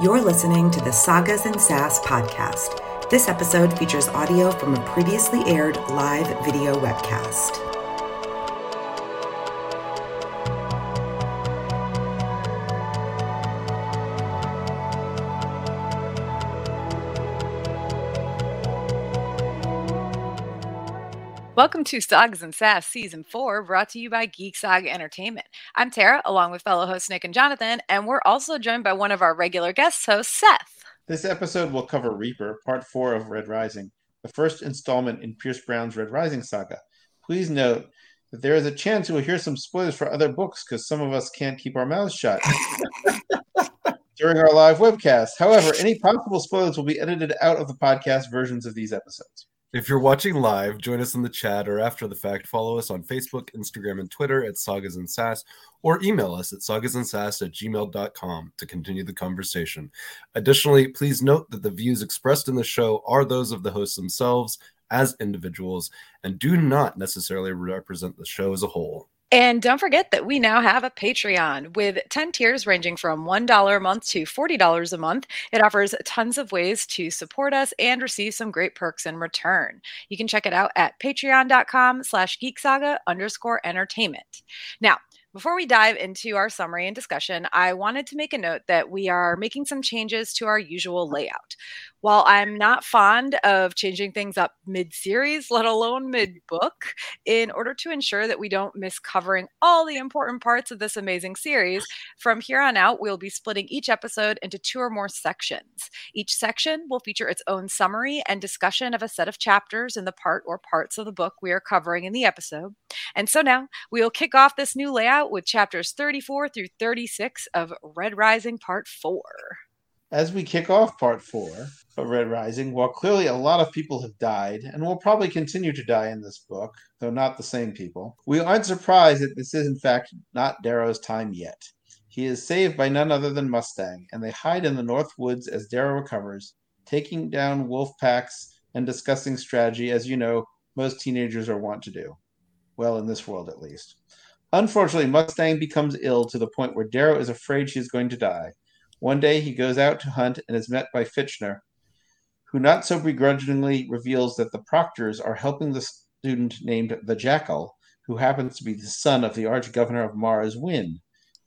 You're listening to the Sagas and Sass podcast. This episode features audio from a previously aired live video webcast. Welcome to Sagas and Sass Season 4, brought to you by Geek Entertainment. I'm Tara, along with fellow hosts Nick and Jonathan, and we're also joined by one of our regular guest hosts, Seth. This episode will cover Reaper, Part 4 of Red Rising, the first installment in Pierce Brown's Red Rising saga. Please note that there is a chance you will hear some spoilers for other books because some of us can't keep our mouths shut during our live webcast. However, any possible spoilers will be edited out of the podcast versions of these episodes. If you're watching live, join us in the chat or after the fact, follow us on Facebook, Instagram, and Twitter at Sagas and Sass, or email us at sagasandsass at gmail.com to continue the conversation. Additionally, please note that the views expressed in the show are those of the hosts themselves as individuals and do not necessarily represent the show as a whole. And don't forget that we now have a Patreon with 10 tiers ranging from $1 a month to $40 a month. It offers tons of ways to support us and receive some great perks in return. You can check it out at patreon.com slash geeksaga underscore entertainment. Now, before we dive into our summary and discussion, I wanted to make a note that we are making some changes to our usual layout. While I'm not fond of changing things up mid series, let alone mid book, in order to ensure that we don't miss covering all the important parts of this amazing series, from here on out, we'll be splitting each episode into two or more sections. Each section will feature its own summary and discussion of a set of chapters in the part or parts of the book we are covering in the episode. And so now we will kick off this new layout with chapters 34 through 36 of Red Rising Part 4 as we kick off part four of Red Rising, while clearly a lot of people have died and will probably continue to die in this book, though not the same people, we aren't surprised that this is in fact not Darrow's time yet. He is saved by none other than Mustang, and they hide in the North Woods as Darrow recovers, taking down wolf packs and discussing strategy, as you know, most teenagers are wont to do. Well, in this world at least. Unfortunately, Mustang becomes ill to the point where Darrow is afraid she is going to die one day he goes out to hunt and is met by Fitchner, who not so begrudgingly reveals that the proctors are helping the student named the Jackal, who happens to be the son of the arch governor of Mars, Wynn.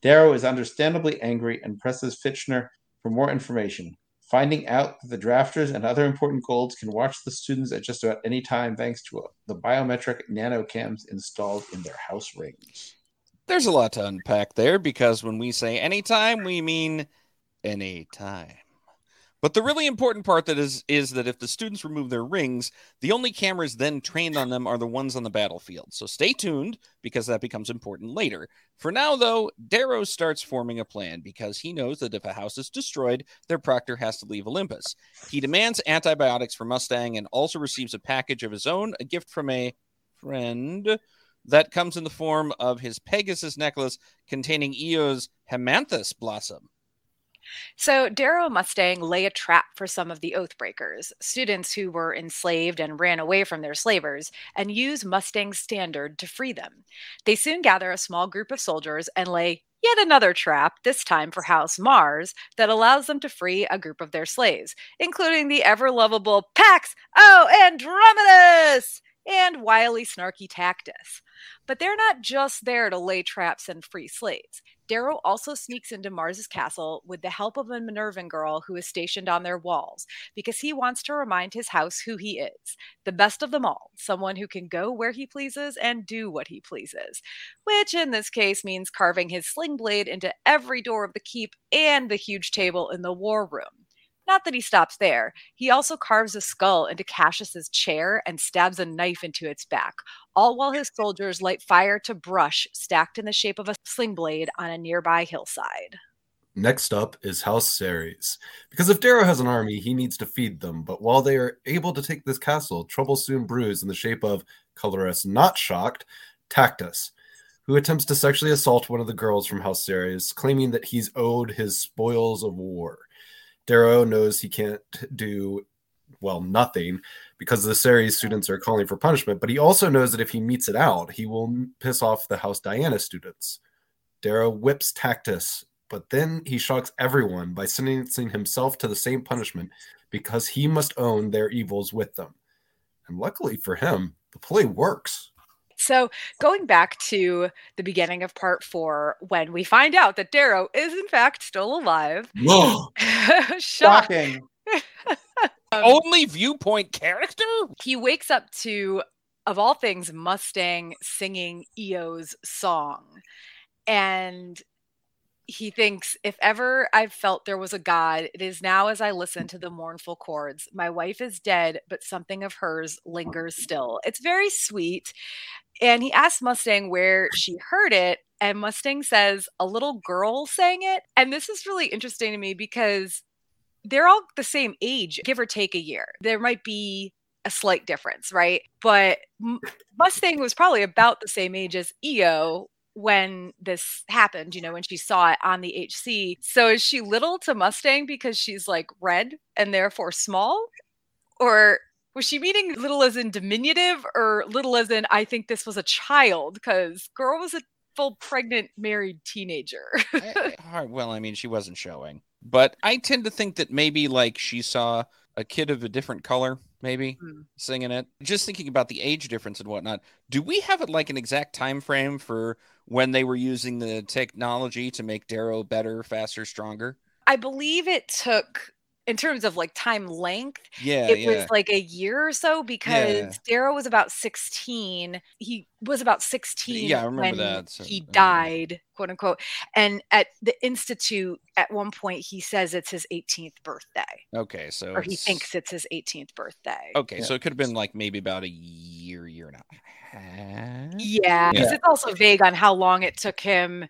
Darrow is understandably angry and presses Fitchner for more information, finding out that the drafters and other important golds can watch the students at just about any time thanks to the biometric nanocams installed in their house rings. There's a lot to unpack there because when we say anytime, we mean any time. But the really important part that is is that if the students remove their rings, the only cameras then trained on them are the ones on the battlefield. So stay tuned because that becomes important later. For now, though, Darrow starts forming a plan because he knows that if a house is destroyed, their proctor has to leave Olympus. He demands antibiotics for Mustang and also receives a package of his own, a gift from a friend that comes in the form of his Pegasus necklace containing Eo's Haemanthus blossom. So, Darrow Mustang lay a trap for some of the Oathbreakers, students who were enslaved and ran away from their slavers, and use Mustang's standard to free them. They soon gather a small group of soldiers and lay yet another trap, this time for House Mars, that allows them to free a group of their slaves, including the ever lovable Pax O Andromedus and wily, snarky Tactus. But they're not just there to lay traps and free slaves. Darrow also sneaks into Mars's castle with the help of a Minervan girl who is stationed on their walls because he wants to remind his house who he is the best of them all, someone who can go where he pleases and do what he pleases, which in this case means carving his sling blade into every door of the keep and the huge table in the war room. Not that he stops there. He also carves a skull into Cassius's chair and stabs a knife into its back, all while his soldiers light fire to brush stacked in the shape of a sling blade on a nearby hillside. Next up is House Ceres. Because if Darrow has an army, he needs to feed them. But while they are able to take this castle, trouble soon brews in the shape of, colorist not shocked, Tactus, who attempts to sexually assault one of the girls from House Ceres, claiming that he's owed his spoils of war. Darrow knows he can't do well nothing because the Ceres students are calling for punishment, but he also knows that if he meets it out, he will piss off the House Diana students. Darrow whips Tactus but then he shocks everyone by sentencing himself to the same punishment because he must own their evils with them. And luckily for him, the play works. So, going back to the beginning of part four, when we find out that Darrow is in fact still alive, Whoa. Shocking. Um, Only viewpoint character? he wakes up to, of all things, Mustang singing Eo's song. And he thinks, if ever I've felt there was a God, it is now as I listen to the mournful chords. My wife is dead, but something of hers lingers still. It's very sweet. And he asks Mustang where she heard it. And Mustang says, a little girl sang it. And this is really interesting to me because they're all the same age, give or take a year. There might be a slight difference, right? But Mustang was probably about the same age as EO when this happened, you know, when she saw it on the HC. So is she little to Mustang because she's like red and therefore small? Or was she meaning little as in diminutive or little as in I think this was a child? Because girl was a full pregnant married teenager. I- I- well, I mean, she wasn't showing. But I tend to think that maybe like she saw a kid of a different color, maybe Hmm. singing it. Just thinking about the age difference and whatnot. Do we have it like an exact time frame for when they were using the technology to make Darrow better, faster, stronger? I believe it took, in terms of like time length, Yeah, it yeah. was like a year or so because Yeah. Darrow was about 16. He was about 16 Yeah, I remember when that, so- he I remember. died, quote unquote. And at the Institute, at one point, he says it's his 18th birthday, okay, so or he thinks it's his 18th birthday. Okay, Yeah. so it could have been like maybe about a year, year and a half. Yeah, because Yeah. it's also vague on how long it took him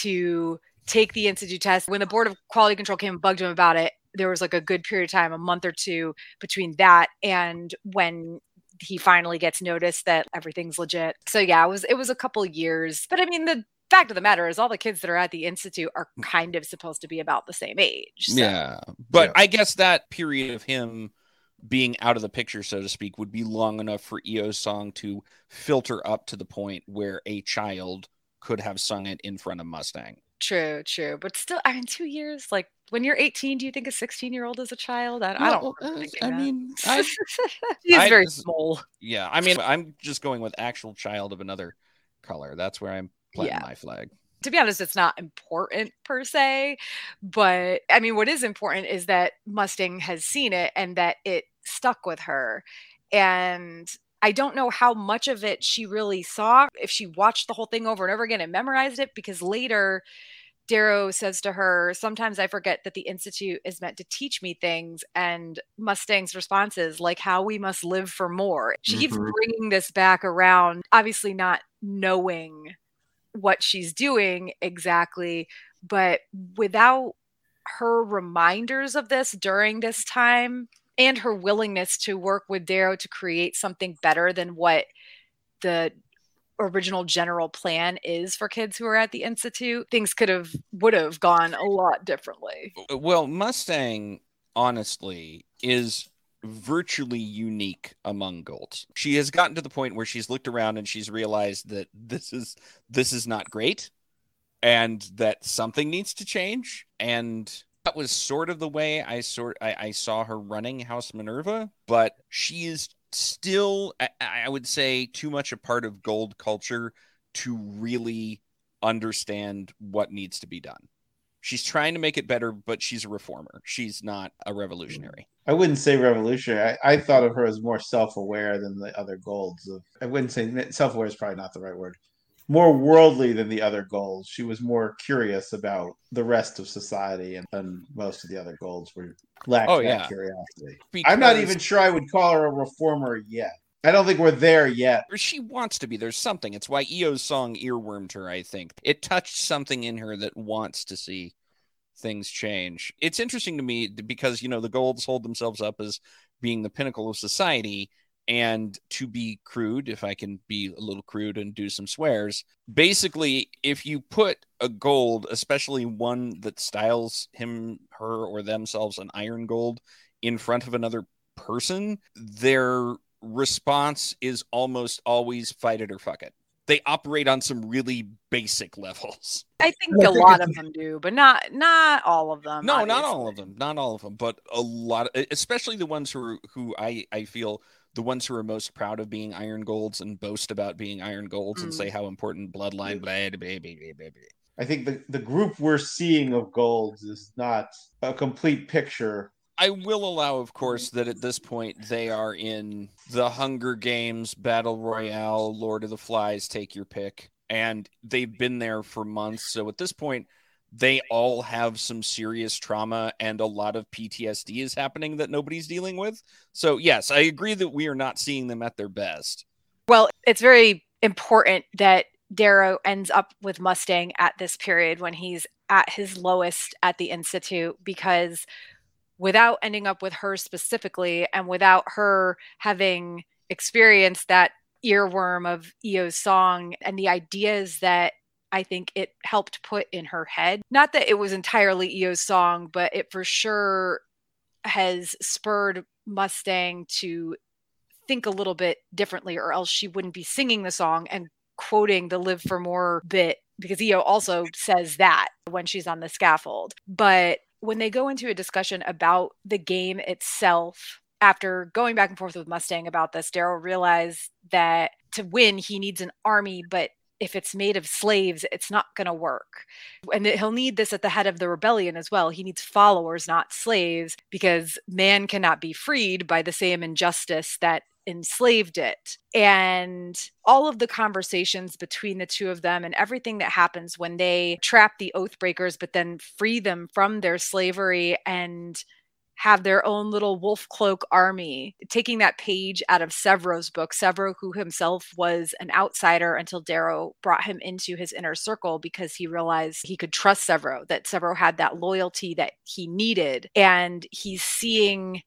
to take the institute test. When the board of quality control came and bugged him about it, there was like a good period of time, a month or two between that and when he finally gets noticed that everything's legit. So yeah, it was it was a couple years. But I mean the fact of the matter is all the kids that are at the institute are mm. kind of supposed to be about the same age. so- Yeah, but Yeah. I guess that period of him being out of the picture, so to speak, would be long enough for EO's song to filter up to the point where a child could have sung it in front of Mustang. True, true. But still, I mean, two years. Like when you're 18, do you think a 16 year old is a child? I, I don't. Well, uh, I mean, I, He's I very just- small. yeah, I mean, I'm just going with actual child of another color. That's where I'm planting Yeah. my flag. To be honest, it's not important per se, but I mean, what is important is that Mustang has seen it and that it stuck with her. And I don't know how much of it she really saw, if she watched the whole thing over and over again and memorized it, because later Darrow says to her, Sometimes I forget that the Institute is meant to teach me things. And Mustang's response is, like, how we must live for more. She keeps Mhm. bringing this back around, obviously not knowing what she's doing exactly, but without her reminders of this during this time and her willingness to work with Darrow to create something better than what the original general plan is for kids who are at the institute things could have would have gone a lot differently uh, Well, Mustang, honestly, is virtually unique among Golds. She has gotten to the point where she's looked around and she's realized that this is this is not great and that something needs to change. And that was sort of the way I sort I, I saw her running House Minerva, but she is still I, I would say too much a part of gold culture to really understand what needs to be done. She's trying to make it better, but she's a reformer. She's not a revolutionary. I wouldn't say revolutionary. I, I thought of her as more self-aware than the other golds. Of I wouldn't say self-aware is probably not the right word. More worldly than the other golds. She was more curious about the rest of society, and, and most of the other golds were lacked Oh, yeah. curiosity. I'm not even sure I would call her a reformer yet. I don't think we're there yet. she wants to be. There's something. It's why EO's song earwormed her, I think. It touched something in her that wants to see things change. It's interesting to me because, you know, the Golds hold themselves up as being the pinnacle of society. And to be crude, if I can be a little crude and do some swears, basically, if you put a gold, especially one that styles him, her, or themselves an iron gold in front of another person, their response is almost always fight it or fuck it. they operate on some really basic levels. I think a lot of them do, but not not all of them. no, not all of them, not all of them, but a lot, of, especially the ones who who I I feel the ones who are most proud of being Iron Golds and boast about being Iron Golds and Mm. say how important bloodline, blah, blah, blah, blah, blah, blah. I think the, the group we're seeing of golds is not a complete picture. I will allow, of course, that at this point they are in the Hunger Games, Battle Royale, Lord of the Flies, take your pick. And they've been there for months. So at this point, they all have some serious trauma and a lot of PTSD is happening that nobody's dealing with. So, yes, I agree that we are not seeing them at their best. Well, it's very important that Darrow ends up with Mustang at this period when he's at his lowest at the Institute because without ending up with her specifically and without her having experienced that earworm of Eo's song and the ideas that I think it helped put in her head. Not that it was entirely Eo's song, but it for sure has spurred Mustang to think a little bit differently, or else she wouldn't be singing the song and quoting the live for more bit because Eo also says that when she's on the scaffold. But when they go into a discussion about the game itself, after going back and forth with Mustang about this, Darrow realized that to win, he needs an army, but if it's made of slaves, it's not going to work. And he'll need this at the head of the rebellion as well. He needs followers, not slaves, because man cannot be freed by the same injustice that enslaved it. And all of the conversations between the two of them and everything that happens when they trap the Oathbreakers, but then free them from their slavery and have their own little wolf cloak army, taking that page out of Sevro's book. Sevro, who himself was an outsider until Darrow brought him into his inner circle because he realized he could trust Sevro, that Sevro had that loyalty that he needed. And he's seeing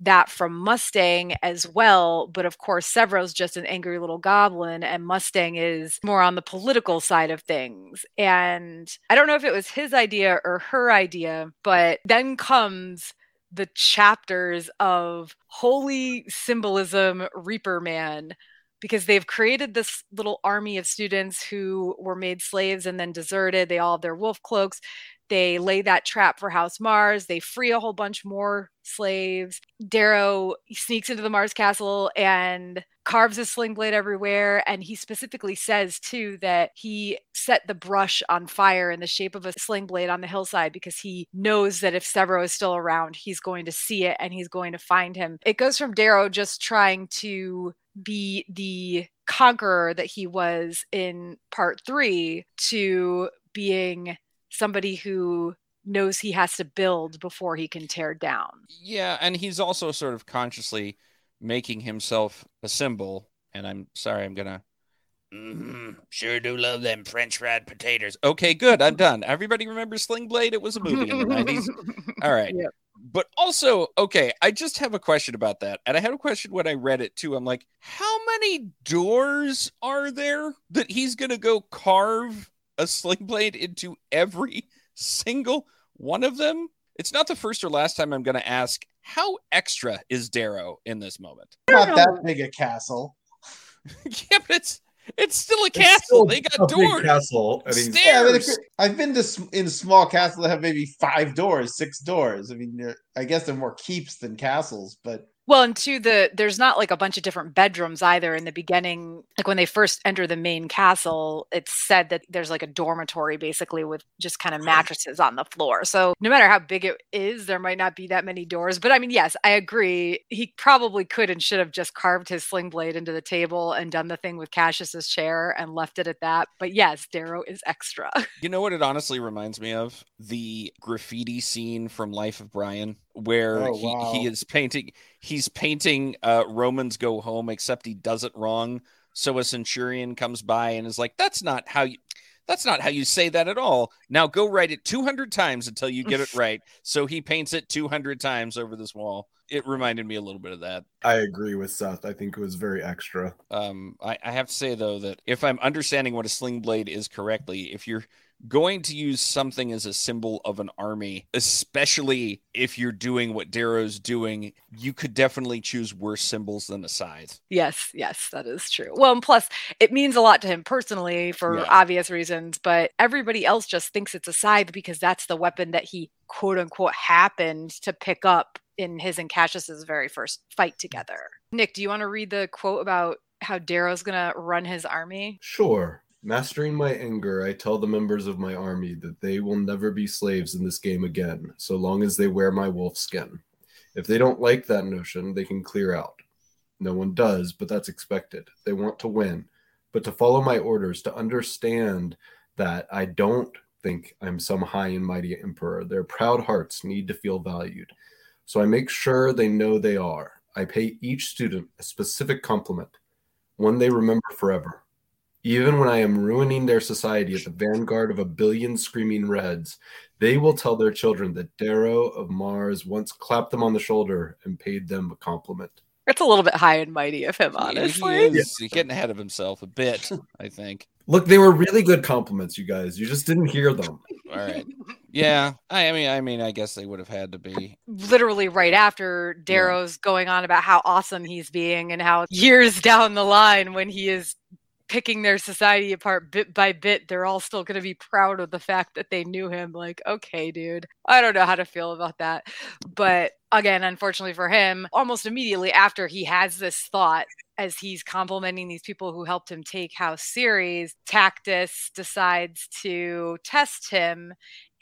that from Mustang as well. But of course, Sevro's just an angry little goblin, and Mustang is more on the political side of things. And I don't know if it was his idea or her idea, but then comes the chapters of holy symbolism Reaper Man because they've created this little army of students who were made slaves and then deserted. They all have their wolf cloaks. They lay that trap for House Mars. They free a whole bunch more slaves. Darrow sneaks into the Mars castle and carves a sling blade everywhere. And he specifically says, too, that he set the brush on fire in the shape of a sling blade on the hillside because he knows that if Sevro is still around, he's going to see it and he's going to find him. It goes from Darrow just trying to be the conqueror that he was in part three to being somebody who knows he has to build before he can tear down. Yeah, and he's also sort of consciously making himself a symbol. And I'm sorry, I'm gonna. Mm-hmm. sure do love them French fried potatoes. Okay, good. I'm done. Everybody remember Sling Blade? It was a movie in the 90s. All right. Yep. But also, okay, I just have a question about that. And I had a question when I read it too. I'm like, how many doors are there that he's going to go carve a sling blade into every single one of them? It's not the first or last time I'm going to ask, how extra is Darrow in this moment? Not know. that big a castle. yeah, but it's it's still a It's castle. still They got a big doors. Castle, and he's Stairs. Yeah, but if, I've been to s- in small castles that have maybe five doors, six doors. I mean, I guess they're more keeps than castles, but Well, and two, the there's not like a bunch of different bedrooms either. In the beginning, like when they first enter the main castle, it's said that there's like a dormitory basically with just kind of mattresses on the floor. So no matter how big it is, there might not be that many doors. But I mean, yes, I agree. He probably could and should have just carved his sling blade into the table and done the thing with Cassius's chair and left it at that. But yes, Darrow is extra. You know what it honestly reminds me of? The graffiti scene from Life of Brian, where Oh, he, wow. he is painting he's painting uh Romans go home, except he does it wrong. So a centurion comes by and is like, That's not how you that's not how you say that at all. Now go write it 200 times until you get it right. So he paints it 200 times over this wall. it reminded me a little bit of that. I agree with Seth. I think it was very extra. Um, I, I have to say though that if I'm understanding what a sling blade is correctly, if you're going to use something as a symbol of an army, especially if you're doing what Darrow's doing, you could definitely choose worse symbols than a scythe. Yes, yes, that is true. Well, and plus, it means a lot to him personally for Yeah. obvious reasons, but everybody else just thinks it's a scythe because that's the weapon that he quote unquote happened to pick up in his and Cassius's very first fight together. Nick, do you want to read the quote about how Darrow's going to run his army? Sure. Mastering my anger, I tell the members of my army that they will never be slaves in this game again, so long as they wear my wolf skin. If they don't like that notion, they can clear out. No one does, but that's expected. They want to win, but to follow my orders, to understand that I don't think I'm some high and mighty emperor. Their proud hearts need to feel valued. So I make sure they know they are. I pay each student a specific compliment, one they remember forever. Even when I am ruining their society at the vanguard of a billion screaming reds, they will tell their children that Darrow of Mars once clapped them on the shoulder and paid them a compliment. It's a little bit high and mighty of him, honestly. He is getting ahead of himself a bit, I think. Look, they were really good compliments, you guys. You just didn't hear them. All right. Yeah. I, I mean, I mean, I guess they would have had to be. literally right after Darrow's going on about how awesome he's being and how years down the line when he is picking their society apart bit by bit, they're all still going to be proud of the fact that they knew him. Like, okay, dude, I don't know how to feel about that. But again, unfortunately for him, almost immediately after he has this thought, as he's complimenting these people who helped him take House Ceres, Tactus decides to test him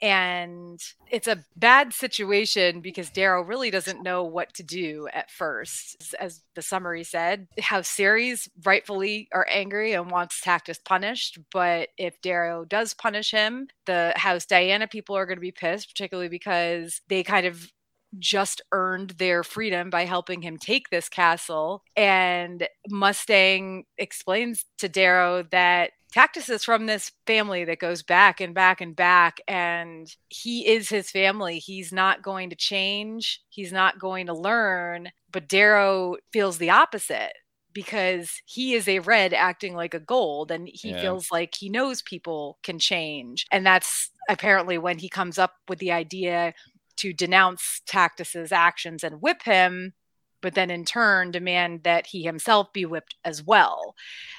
and it's a bad situation because Darrow really doesn't know what to do at first. As the summary said, how Ceres rightfully are angry and wants Tactus punished. But if Darrow does punish him, the House Diana people are going to be pissed, particularly because they kind of just earned their freedom by helping him take this castle. And Mustang explains to Darrow that Tactus is from this family that goes back and back and back, and he is his family. He's not going to change, he's not going to learn. But Darrow feels the opposite because he is a red acting like a gold and he Yeah. feels like he knows people can change. And that's apparently when he comes up with the idea to denounce Tactus's actions and whip him, but then in turn demand that he himself be whipped as well.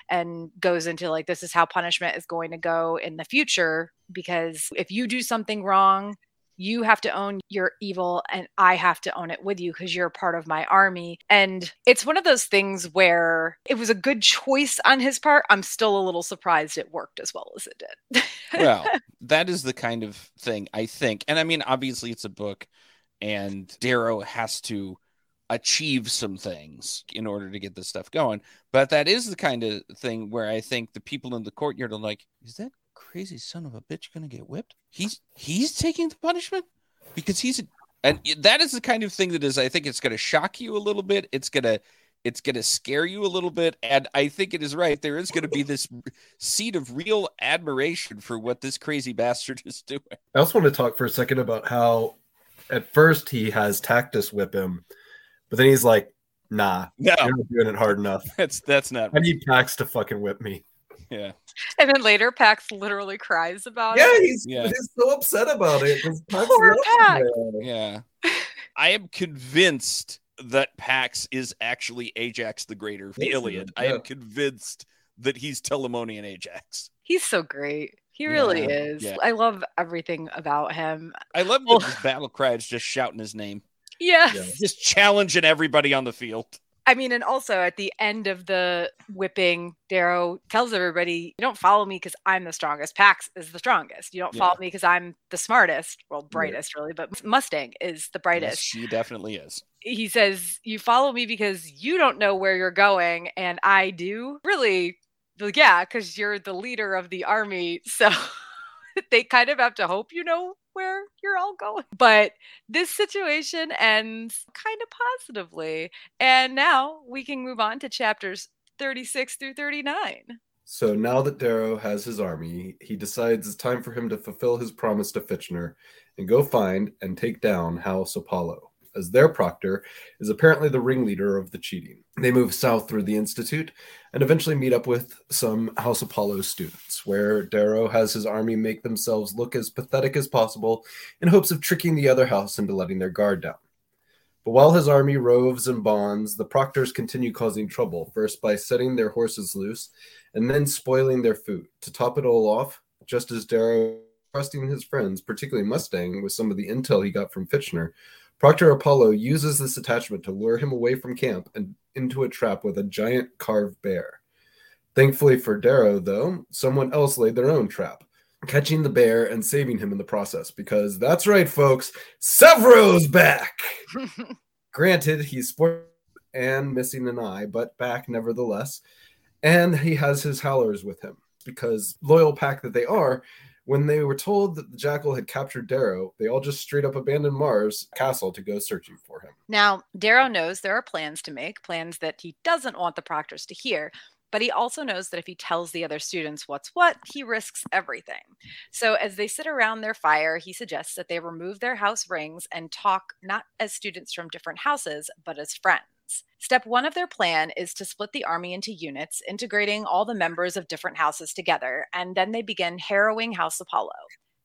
And goes into like, this is how punishment is going to go in the future. Because if you do something wrong, you have to own your evil and I have to own it with you because you're part of my army. And it's one of those things where it was a good choice on his part. I'm still a little surprised it worked as well as it did. Well, that is the kind of thing I think. And I mean, obviously, it's a book, and Darrow has to achieve some things in order to get this stuff going. But that is the kind of thing where I think the people in the courtyard are like, "Is that crazy son of a bitch going to get whipped? He's he's taking the punishment because he's." A, and that is the kind of thing that is, I think, it's going to shock you a little bit. It's gonna it's going to scare you a little bit and i think it is right there is going to be this seed of real admiration for what this crazy bastard is doing I also want to talk for a second about how at first he has Tactus whip him, but then he's like, nah, no you're not doing it hard enough. that's that's not I need Pax to fucking whip me. Yeah and then later, Pax literally cries about Yeah, it. he's, Yeah. he's so upset about it. Pax Poor Pax. yeah i am convinced that pax is actually ajax the greater of the Yes, iliad yeah. i am convinced that he's telamonian ajax He's so great. He really Yeah, is. yeah. I love everything about him. i love Well- that his battle cries just shouting his name Yes. Yeah. just challenging everybody on the field I mean, and also at the end of the whipping, Darrow tells everybody, "You don't follow me because I'm the strongest. Pax is the strongest. You don't follow me because I'm the smartest. Well, brightest, really, but Mustang is the yes, brightest." she definitely is He says, "You follow me because you don't know where you're going, and I do." Really, yeah, because you're the leader of the army, so they kind of have to hope you know where you're all going. But this situation ends kind of positively. And now we can move on to chapters 36 through 39. So now that Darrow has his army, he decides it's time for him to fulfill his promise to Fitchner and go find and take down House Apollo. As their proctor is apparently the ringleader of the cheating. They move south through the Institute and eventually meet up with some House Apollo students, where Darrow has his army make themselves look as pathetic as possible in hopes of tricking the other house into letting their guard down. But while his army roves and bonds, the proctors continue causing trouble, first by setting their horses loose and then spoiling their food. To top it all off, just as Darrow trusting his friends, particularly Mustang, with some of the intel he got from Fitchner, Proctor Apollo uses this attachment to lure him away from camp and into a trap with a giant carved bear. Thankfully for Darrow, though, someone else laid their own trap, catching the bear and saving him in the process. Because that's right, folks, Sevro's back. Granted, he's sport and missing an eye, but back nevertheless. And he has his howlers with him because loyal pack that they are, when they were told that the Jackal had captured Darrow, they all just straight up abandoned Mars castle to go searching for him. Now, Darrow knows there are plans to make, plans that he doesn't want the proctors to hear, but he also knows that if he tells the other students what's what, he risks everything. So, as they sit around their fire, he suggests that they remove their house rings and talk not as students from different houses, but as friends. Step one of their plan is to split the army into units, integrating all the members of different houses together, and then they begin harrowing House Apollo.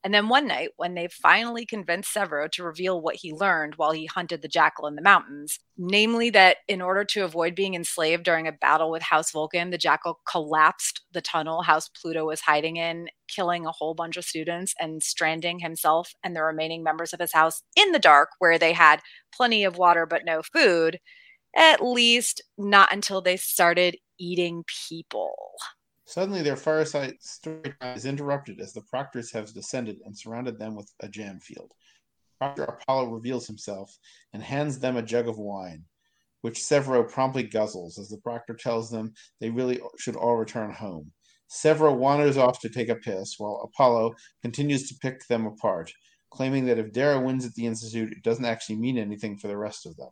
And then one night, when they finally convinced Sevro to reveal what he learned while he hunted the jackal in the mountains, namely that in order to avoid being enslaved during a battle with House Vulcan, the jackal collapsed the tunnel House Pluto was hiding in, killing a whole bunch of students and stranding himself and the remaining members of his house in the dark, where they had plenty of water but no food. At least not until they started eating people. Suddenly, their fireside story is interrupted as the proctors have descended and surrounded them with a jam field. Proctor Apollo reveals himself and hands them a jug of wine, which Sevro promptly guzzles as the proctor tells them they really should all return home. Sevro wanders off to take a piss while Apollo continues to pick them apart, claiming that if Darrow wins at the Institute, it doesn't actually mean anything for the rest of them.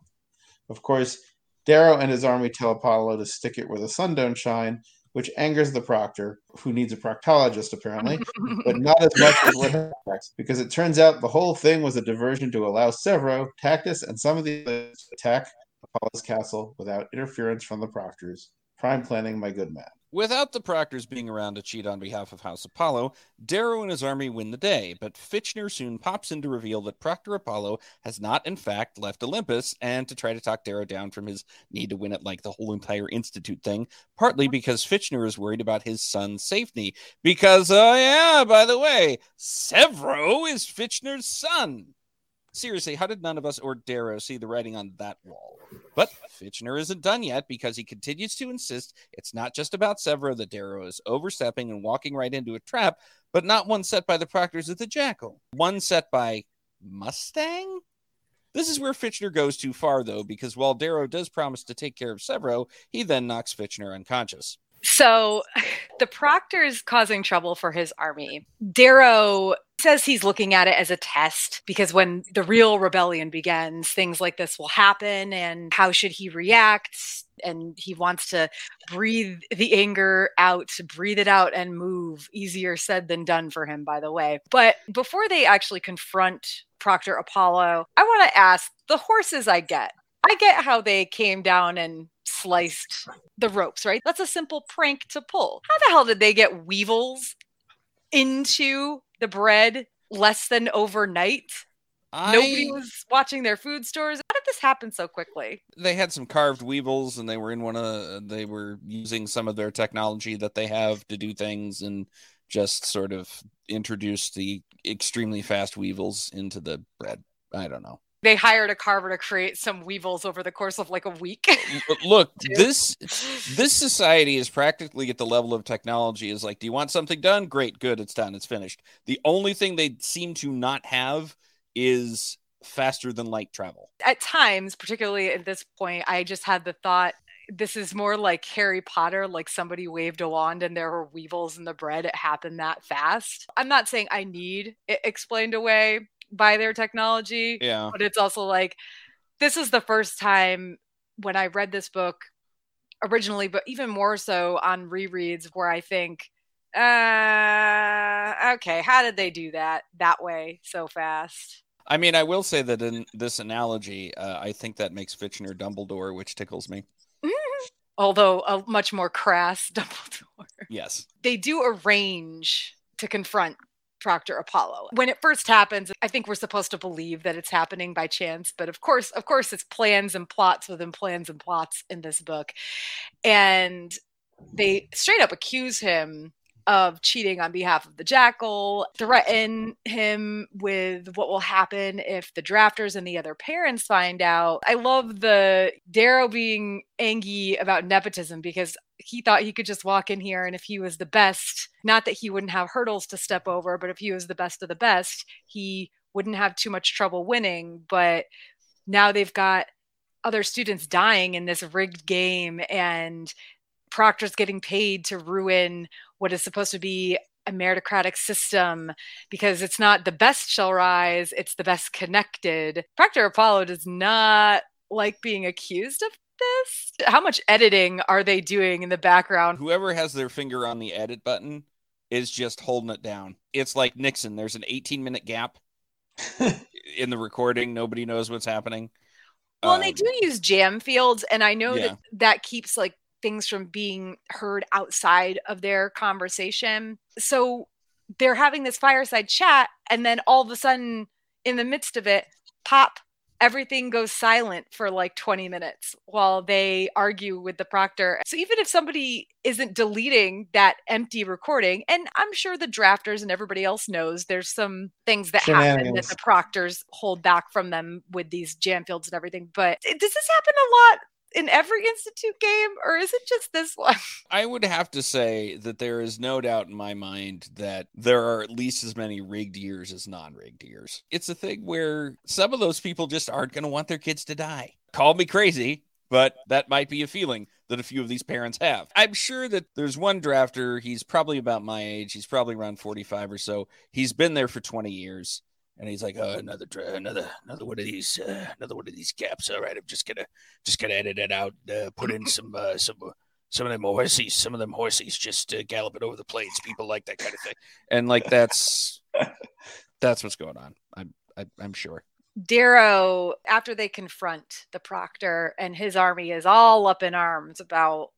Of course, Darrow and his army tell Apollo to stick it where the sun don't shine, which angers the proctor, who needs a proctologist apparently, but not as much as what happens, because it turns out the whole thing was a diversion to allow Sevro, Tactus, and some of the others to attack Apollo's castle without interference from the proctors. Prime planning, my good man. Without the proctors being around to cheat on behalf of House Apollo, Darrow and his army win the day, but Fitchner soon pops in to reveal that Proctor Apollo has not, in fact, left Olympus and to try to talk Darrow down from his need to win it like the whole entire Institute thing, partly because Fitchner is worried about his son's safety. Because, oh, yeah, by the way, Sevro is Fitchner's son. Seriously, how did none of us or Darrow see the writing on that wall? But Fitchner isn't done yet because he continues to insist it's not just about Sevro that Darrow is overstepping and walking right into a trap, but not one set by the proctors of the Jackal. One set by Mustang? This is where Fitchner goes too far, though, because while Darrow does promise to take care of Sevro, he then knocks Fitchner unconscious. So the proctor's causing trouble for his army. Darrow says he's looking at it as a test because when the real rebellion begins, things like this will happen. And how should he react? And he wants to breathe the anger out, breathe it out and move. Easier said than done for him, by the way. But before they actually confront Proctor Apollo, I want to ask the horses I get. I get how they came down and sliced the ropes, right? That's a simple prank to pull. How the hell did they get weevils into the bread less than overnight? I... Nobody was watching their food stores. How did this happen so quickly? They had some carved weevils, and they were in one of. They were using some of their technology that they have to do things, and just sort of introduced the extremely fast weevils into the bread. I don't know they hired a carver to create some weevils over the course of like a week. Look, this this society is practically at the level of technology is like, do you want something done? Great, good, it's done, it's finished. The only thing they seem to not have is faster than light travel. At times, particularly at this point, I just had the thought this is more like Harry Potter, like somebody waved a wand and there were weevils in the bread. It happened that fast. I'm not saying I need it explained away by their technology. Yeah. But it's also like this is the first time when I read this book originally, but even more so on rereads where I think, uh, okay, how did they do that that way so fast? I mean, I will say that in this analogy, uh, I think that makes Fitchner Dumbledore, which tickles me. Although a much more crass Dumbledore. Yes. They do arrange to confront Proctor Apollo. When it first happens, I think we're supposed to believe that it's happening by chance, but of course, of course, it's plans and plots within plans and plots in this book. And they straight up accuse him of cheating on behalf of the jackal, threaten him with what will happen if the drafters and the other parents find out. I love the Darrow being angry about nepotism because he thought he could just walk in here and if he was the best, not that he wouldn't have hurdles to step over, but if he was the best of the best, he wouldn't have too much trouble winning. But now they've got other students dying in this rigged game and Proctor's getting paid to ruin what is supposed to be a meritocratic system because it's not the best shall rise, it's the best connected. Proctor Apollo does not like being accused of this. How much editing are they doing in the background? Whoever has their finger on the edit button is just holding it down. It's like Nixon. There's an 18 minute gap in the recording. Nobody knows what's happening. Well, and they Um, do use jam fields, and I know Yeah. that that keeps like things from being heard outside of their conversation. So they're having this fireside chat, and then all of a sudden, in the midst of it, pop, everything goes silent for like 20 minutes while they argue with the proctor. So even if somebody isn't deleting that empty recording, and I'm sure the drafters and everybody else knows there's some things that happen that the proctors hold back from them with these jam fields and everything. But eh, does this happen a lot in every institute game, or is it just this one? I would have to say that there is no doubt in my mind that there are at least as many rigged years as non rigged years. It's a thing where some of those people just aren't going to want their kids to die. Call me crazy, but that might be a feeling that a few of these parents have. I'm sure that there's one drafter, he's probably about my age, he's probably around 45 or so. He's been there for 20 years. And he's like, oh, another, another, another one of these, uh, another one of these gaps. All right, I'm just gonna, just gonna edit it out. Uh, put in some, uh, some, some of them horses, some of them horses just uh, galloping over the plains. People like that kind of thing, and like that's that's what's going on. I'm I, I'm sure. Darrow, after they confront the proctor and his army is all up in arms about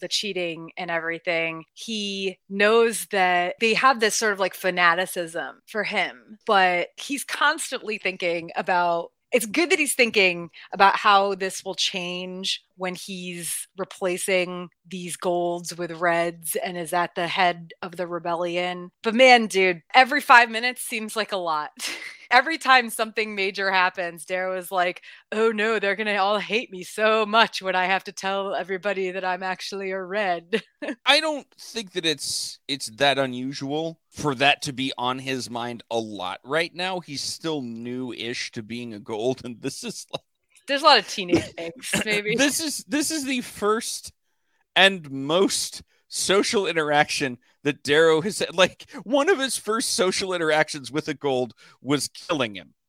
the cheating and everything, he knows that they have this sort of like fanaticism for him, but he's constantly thinking about. It's good that he's thinking about how this will change when he's replacing these golds with reds and is at the head of the rebellion. But man, dude, every five minutes seems like a lot. every time something major happens, Darrow was like, oh no, they're going to all hate me so much when I have to tell everybody that I'm actually a red. I don't think that it's it's that unusual for that to be on his mind a lot right now. He's still new-ish to being a gold, and this is like There's a lot of teenage angst, maybe. this is this is the first and most social interaction that Darrow has had. Like one of his first social interactions with a gold was killing him.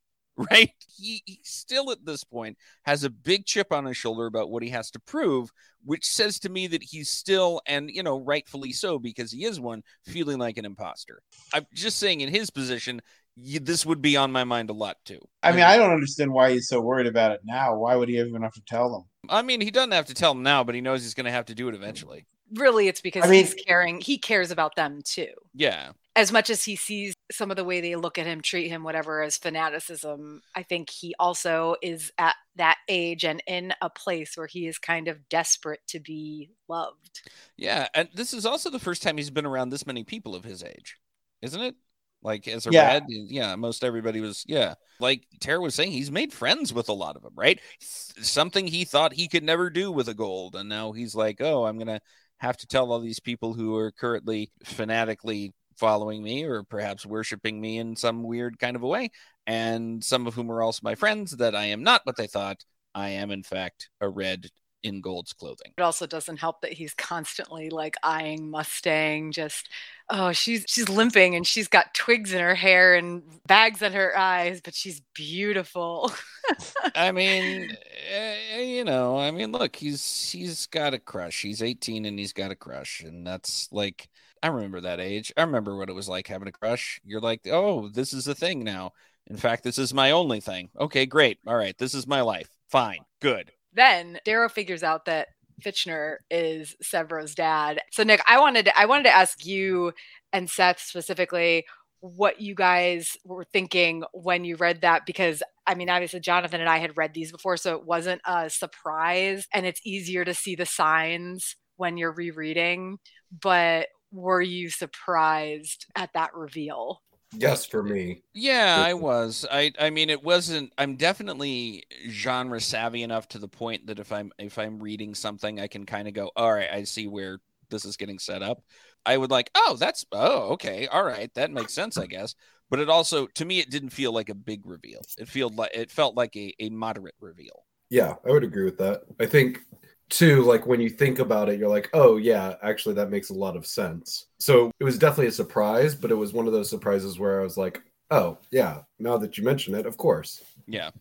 Right? He, he still at this point has a big chip on his shoulder about what he has to prove, which says to me that he's still, and you know, rightfully so, because he is one, feeling like an imposter. I'm just saying, in his position, this would be on my mind a lot too. I mean, I don't understand why he's so worried about it now. Why would he even have to tell them? I mean, he doesn't have to tell them now, but he knows he's going to have to do it eventually. Really, it's because I mean- he's caring. He cares about them too. Yeah. As much as he sees some of the way they look at him, treat him, whatever, as fanaticism, I think he also is at that age and in a place where he is kind of desperate to be loved. Yeah, and this is also the first time he's been around this many people of his age, isn't it? Like as a Yeah. red, yeah, most everybody was, yeah. Like Tara was saying, he's made friends with a lot of them, right? Something he thought he could never do with a gold, and now he's like, oh, I'm gonna have to tell all these people who are currently fanatically following me or perhaps worshiping me in some weird kind of a way, and some of whom are also my friends that I am not what they thought. I am, in fact, a red in gold's clothing. It also doesn't help that he's constantly like eyeing Mustang. Just oh, she's she's limping and she's got twigs in her hair and bags in her eyes, but she's beautiful. I mean, eh, you know, I mean, look, he's he's got a crush. He's 18 and he's got a crush, and that's like I remember that age. I remember what it was like having a crush. You're like, oh, this is a thing now. In fact, this is my only thing. Okay, great. All right, this is my life. Fine, good. Then Darrow figures out that Fitchner is Sevro's dad. So Nick, I wanted to, I wanted to ask you and Seth specifically what you guys were thinking when you read that because I mean obviously Jonathan and I had read these before so it wasn't a surprise and it's easier to see the signs when you're rereading but were you surprised at that reveal? Yes, for me. Yeah, I was. I I mean it wasn't I'm definitely genre savvy enough to the point that if I'm if I'm reading something I can kind of go, "All right, I see where this is getting set up." I would like, "Oh, that's oh, okay. All right, that makes sense, I guess." But it also to me it didn't feel like a big reveal. It felt like it felt like a, a moderate reveal. Yeah, I would agree with that. I think too like when you think about it you're like oh yeah actually that makes a lot of sense so it was definitely a surprise but it was one of those surprises where i was like oh yeah now that you mention it of course Yeah.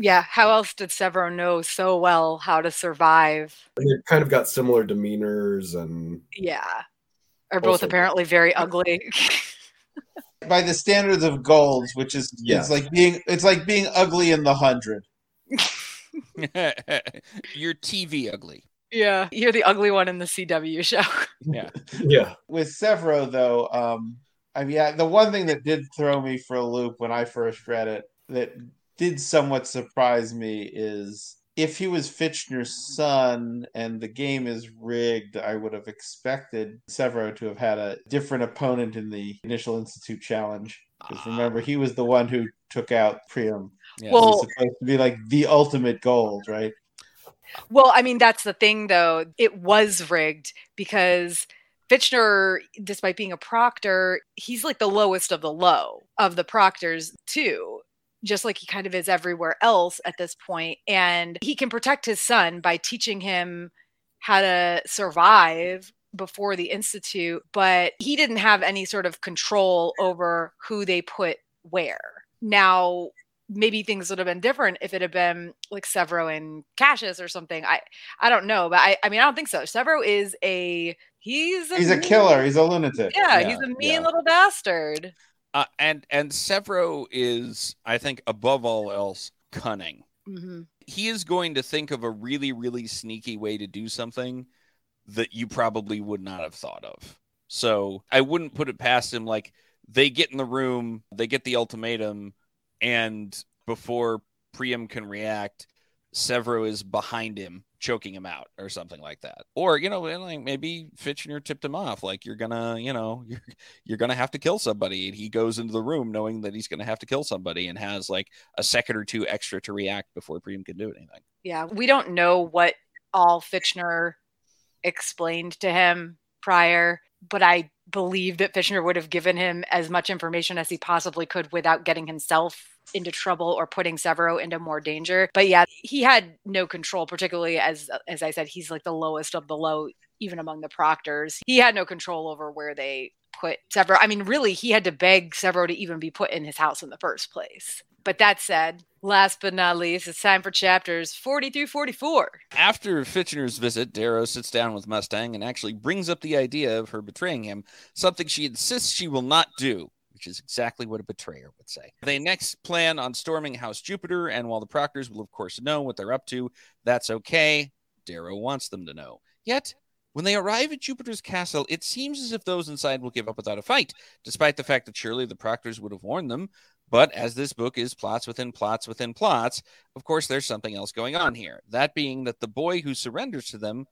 Yeah, how else did Sevro know so well how to survive? and they kind of got similar demeanors and Yeah. Are both Also- apparently very ugly. By the standards of golds, which is Yeah. it's like being it's like being ugly in the hundred. You're TV ugly. yeah. You're the ugly one in the CW show. Yeah. yeah With Sevro though, um I mean yeah, the one thing that did throw me for a loop when I first read it that did somewhat surprise me is if he was Fitchner's son and the game is rigged, I would have expected Sevro to have had a different opponent in the initial Institute challenge. Because remember, he was the one who took out Priam. Yeah. Well- He's supposed to be like the ultimate gold, right? Well, I mean, that's the thing, though. It was rigged because Fitchner, despite being a proctor, he's like the lowest of the low of the proctors, too. Just like he kind of is everywhere else at this point. And he can protect his son by teaching him how to survive before the Institute, but he didn't have any sort of control over who they put where. Now, maybe things would have been different if it had been like Sevro and Cassius or something. I I don't know, but I I mean I don't think so. Sevro is a he's a He's a killer. He's a lunatic. Yeah, Yeah, he's a mean yeah. little bastard. Uh, and and Sevro is, I think, above all else, cunning. hmm He is going to think of a really, really sneaky way to do something that you probably would not have thought of. So I wouldn't put it past him. Like they get in the room, they get the ultimatum, and before Priam can react, Sevro is behind him, choking him out, or something like that. Or you know, like maybe Fitchner tipped him off, like you're gonna, you know, you're you're gonna have to kill somebody, and he goes into the room knowing that he's gonna have to kill somebody, and has like a second or two extra to react before Priam can do anything. Yeah, we don't know what all Fitchner explained to him prior, but I believe that Fitchner would have given him as much information as he possibly could without getting himself into trouble or putting Sevro into more danger. But yeah, he had no control, particularly as as I said, he's like the lowest of the low, even among the proctors. He had no control over where they put Sevro. I mean, really, he had to beg Sevro to even be put in his house in the first place. But that said, last but not least, it's time for chapters 40 through 44. After Fitchner's visit, Darrow sits down with Mustang and actually brings up the idea of her betraying him, something she insists she will not do, which is exactly what a betrayer would say. They next plan on storming House Jupiter, and while the Proctors will, of course, know what they're up to, that's okay. Darrow wants them to know. Yet, when they arrive at Jupiter's castle, it seems as if those inside will give up without a fight, despite the fact that surely the Proctors would have warned them. But as this book is plots within plots within plots, of course, there's something else going on here. That being that the boy who surrenders to them,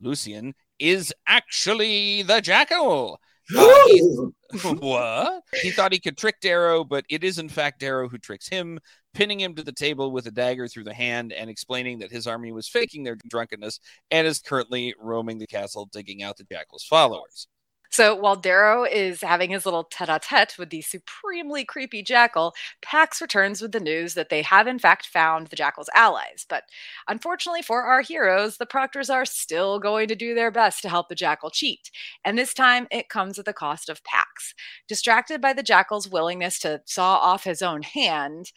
Lucian, is actually the jackal. Uh, he's- what? He thought he could trick Darrow, but it is in fact Darrow who tricks him, pinning him to the table with a dagger through the hand and explaining that his army was faking their drunkenness and is currently roaming the castle digging out the jackal's followers. So while Darrow is having his little tete a tete with the supremely creepy jackal, Pax returns with the news that they have in fact found the jackal's allies. But unfortunately for our heroes, the proctors are still going to do their best to help the jackal cheat. And this time it comes at the cost of Pax. Distracted by the jackal's willingness to saw off his own hand,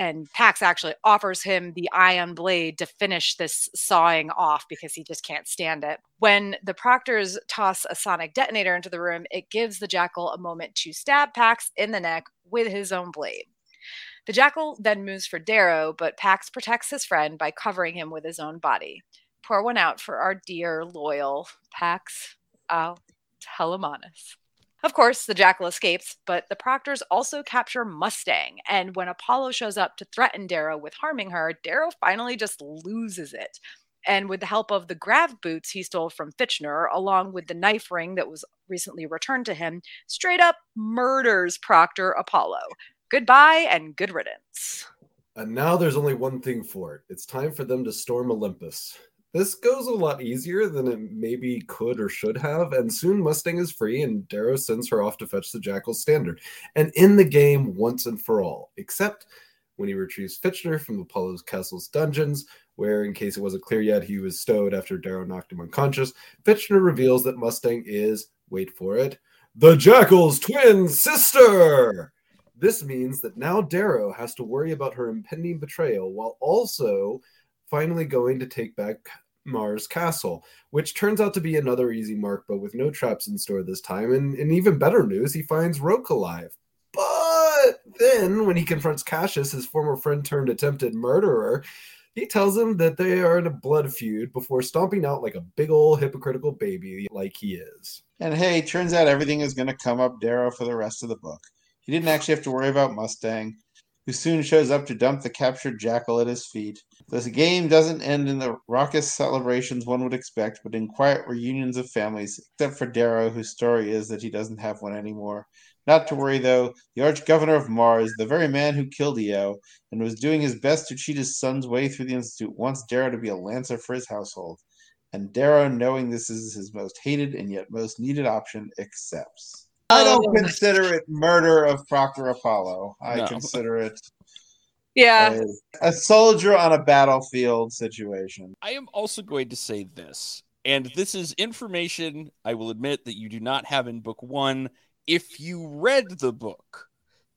and Pax actually offers him the ion blade to finish this sawing off because he just can't stand it. When the proctors toss a sonic detonator into the room, it gives the jackal a moment to stab Pax in the neck with his own blade. The jackal then moves for Darrow, but Pax protects his friend by covering him with his own body. Pour one out for our dear, loyal Pax Al. Of course, the jackal escapes, but the Proctors also capture Mustang. And when Apollo shows up to threaten Darrow with harming her, Darrow finally just loses it. And with the help of the grav boots he stole from Fitchner, along with the knife ring that was recently returned to him, straight up murders Proctor Apollo. Goodbye and good riddance. And now there's only one thing for it. It's time for them to storm Olympus. This goes a lot easier than it maybe could or should have, and soon Mustang is free, and Darrow sends her off to fetch the Jackal Standard, and in the game once and for all, except when he retrieves Fitchner from Apollo's castle's dungeons, where, in case it wasn't clear yet, he was stowed after Darrow knocked him unconscious. Fitchner reveals that Mustang is, wait for it, the Jackal's twin sister! This means that now Darrow has to worry about her impending betrayal while also finally going to take back Mars Castle, which turns out to be another easy mark, but with no traps in store this time. And, and even better news, he finds Roke alive. But then, when he confronts Cassius, his former friend turned attempted murderer, he tells him that they are in a blood feud before stomping out like a big old hypocritical baby like he is. And hey, turns out everything is going to come up Darrow for the rest of the book. He didn't actually have to worry about Mustang, who soon shows up to dump the captured jackal at his feet. This game doesn't end in the raucous celebrations one would expect, but in quiet reunions of families, except for Darrow, whose story is that he doesn't have one anymore. Not to worry, though, the Arch Governor of Mars, the very man who killed Io and was doing his best to cheat his son's way through the Institute, wants Darrow to be a lancer for his household. And Darrow, knowing this is his most hated and yet most needed option, accepts. I don't Oh. consider it murder of Proctor Apollo. I No. consider it Yeah. a, a soldier on a battlefield situation. I am also going to say this, and this is information I will admit that you do not have in book one. If you read the book,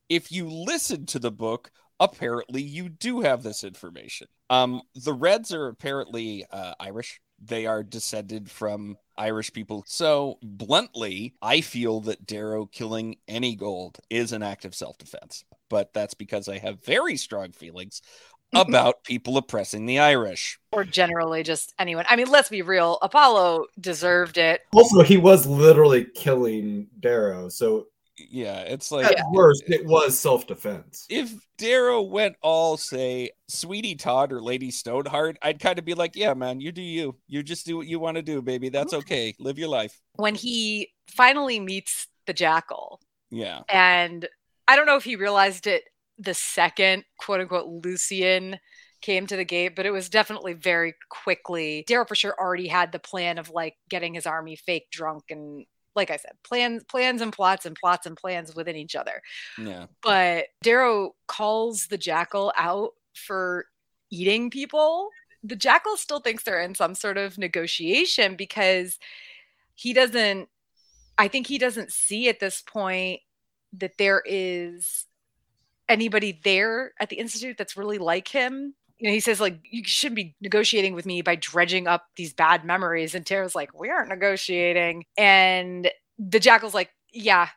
if you listened to the book, apparently you do have this information. Um, the Reds are apparently uh, Irish. They are descended from Irish people. So, bluntly, I feel that Darrow killing any gold is an act of self defense. But that's because I have very strong feelings about people oppressing the Irish. Or generally just anyone. I mean, let's be real. Apollo deserved it. Also, he was literally killing Darrow, so Yeah, it's like at worst, it was self defense. if Darrow went all say Sweeney Todd or Lady Stoneheart, I'd kind of be like, yeah, man, you do you. You just do what you want to do, baby. That's mm-hmm. okay. Live your life. When he finally meets the jackal, Yeah. and I don't know if he realized it the second quote unquote Lucian came to the gate, but it was definitely very quickly. Daryl for sure already had the plan of like getting his army fake drunk and like I said, plans, plans and plots and plots and plans within each other. Yeah. But Darrow calls the jackal out for eating people. The jackal still thinks they're in some sort of negotiation because he doesn't, I think he doesn't see at this point that there is anybody there at the Institute that's really like him. You know, he says, like, you shouldn't be negotiating with me by dredging up these bad memories. And Darrow's like, we aren't negotiating. And the jackal's like, yeah,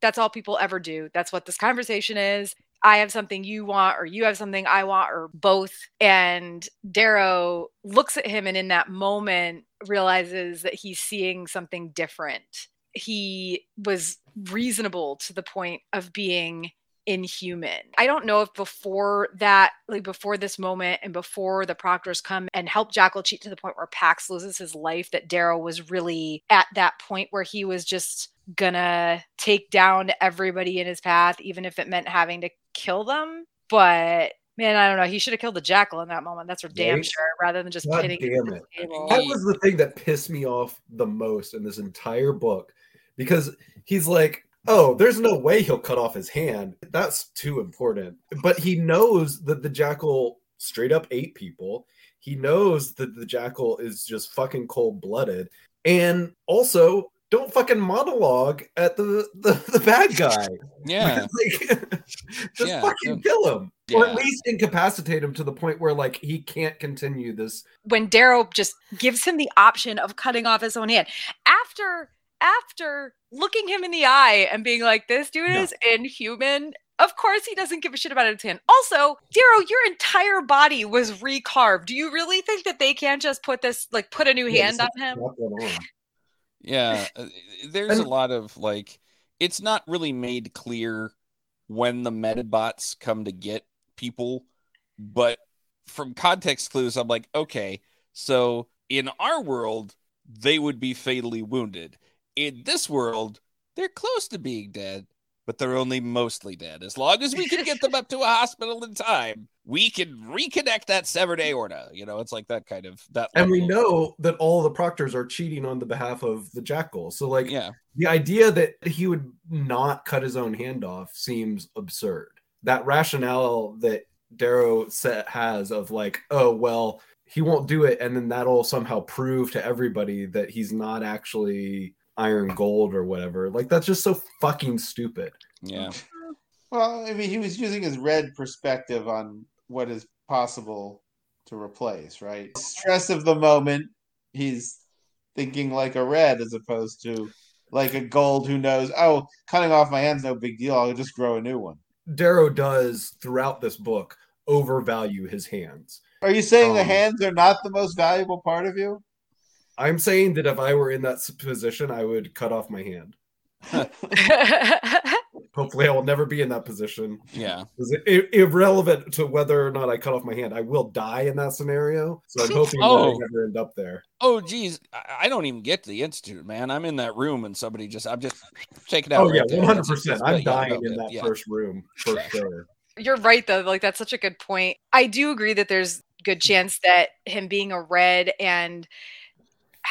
that's all people ever do. That's what this conversation is. I have something you want, or you have something I want, or both. And Darrow looks at him and in that moment realizes that he's seeing something different. He was reasonable to the point of being inhuman. I don't know if before that, like before this moment and before the proctors come and help Jackal cheat to the point where Pax loses his life, that Darrow was really at that point where he was just gonna take down everybody in his path, even if it meant having to kill them. But man, I don't know. He should have killed the jackal in that moment. That's for damn Right? sure, rather than just God damn it. That was the thing that pissed me off the most in this entire book because he's like, oh, there's no way he'll cut off his hand. That's too important. But he knows that the jackal straight up ate people. He knows that the jackal is just fucking cold blooded. And also, don't fucking monologue at the, the, the bad guy. Yeah. like, just Yeah, fucking don't- kill him. Or at least incapacitate him to the point where like he can't continue this when Darrow just gives him the option of cutting off his own hand after after looking him in the eye and being like, "This dude Yeah. is inhuman," Of course, he doesn't give a shit about his hand. Also, Darrow, your entire body was recarved. Do you really think that they can't just put this, like, put a new Yeah, hand on him? on. Yeah, uh, there's a lot of like, it's not really made clear when the medbots come to get people, but from context clues, I'm like, okay, so in our world, they would be fatally wounded. In this world, they're close to being dead, but they're only mostly dead. As long as we can get them up to a hospital in time, we can reconnect that severed aorta. You know, it's like that kind of that. And we know that all the proctors are cheating on the behalf of the jackal. So, like, yeah, the idea that he would not cut his own hand off seems absurd. That rationale that Darrow set has of like, oh well, he won't do it, and then that'll somehow prove to everybody that he's not actually iron gold or whatever. Like that's just so fucking stupid. yeah. Well, I mean, he was using his red perspective on what is possible to replace, right? Stress of the moment, he's thinking like a red as opposed to like a gold who knows, oh, cutting off my hand's no big deal. I'll just grow a new one. Darrow does throughout this book overvalue his hands. Are you saying the Um, hands are not the most valuable part of you? I'm saying that if I were in that position, I would cut off my hand. Hopefully, I will never be in that position. Yeah. Is it i- irrelevant to whether or not I cut off my hand? I will die in that scenario, so I'm hoping that I Oh. never end up there. Oh, geez. I, I don't even get to the institute, man. I'm in that room and somebody just, I'm just taking out. Oh right yeah, there. one hundred That's just- percent. I'm dying in that Yeah. first room for sure. You're right though. Like that's such a good point. I do agree that there's good chance that him being a red and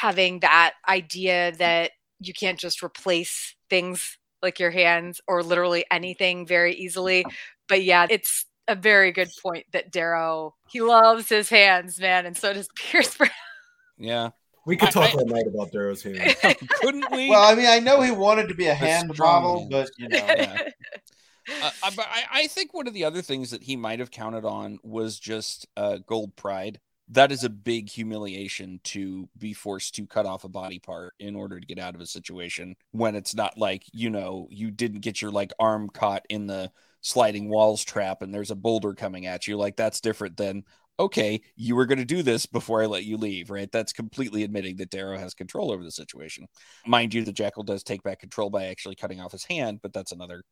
having that idea that you can't just replace things like your hands or literally anything very easily. But yeah, it's a very good point that Darrow he loves his hands, man, and so does Pierce Brown. Yeah. We could talk I- all night about Darrow's hand. Couldn't we? Well, I mean, I know he wanted to be a hand strong model, hand. but you know, Yeah. Uh, uh, I, I think one of the other things that he might have counted on was just uh, gold pride. That is a big humiliation to be forced to cut off a body part in order to get out of a situation when it's not like, you know, you didn't get your like arm caught in the sliding walls trap and there's a boulder coming at you. Like that's different than, okay, you were going to do this before I let you leave, right? That's completely admitting that Darrow has control over the situation. Mind you, the Jackal does take back control by actually cutting off his hand, but that's another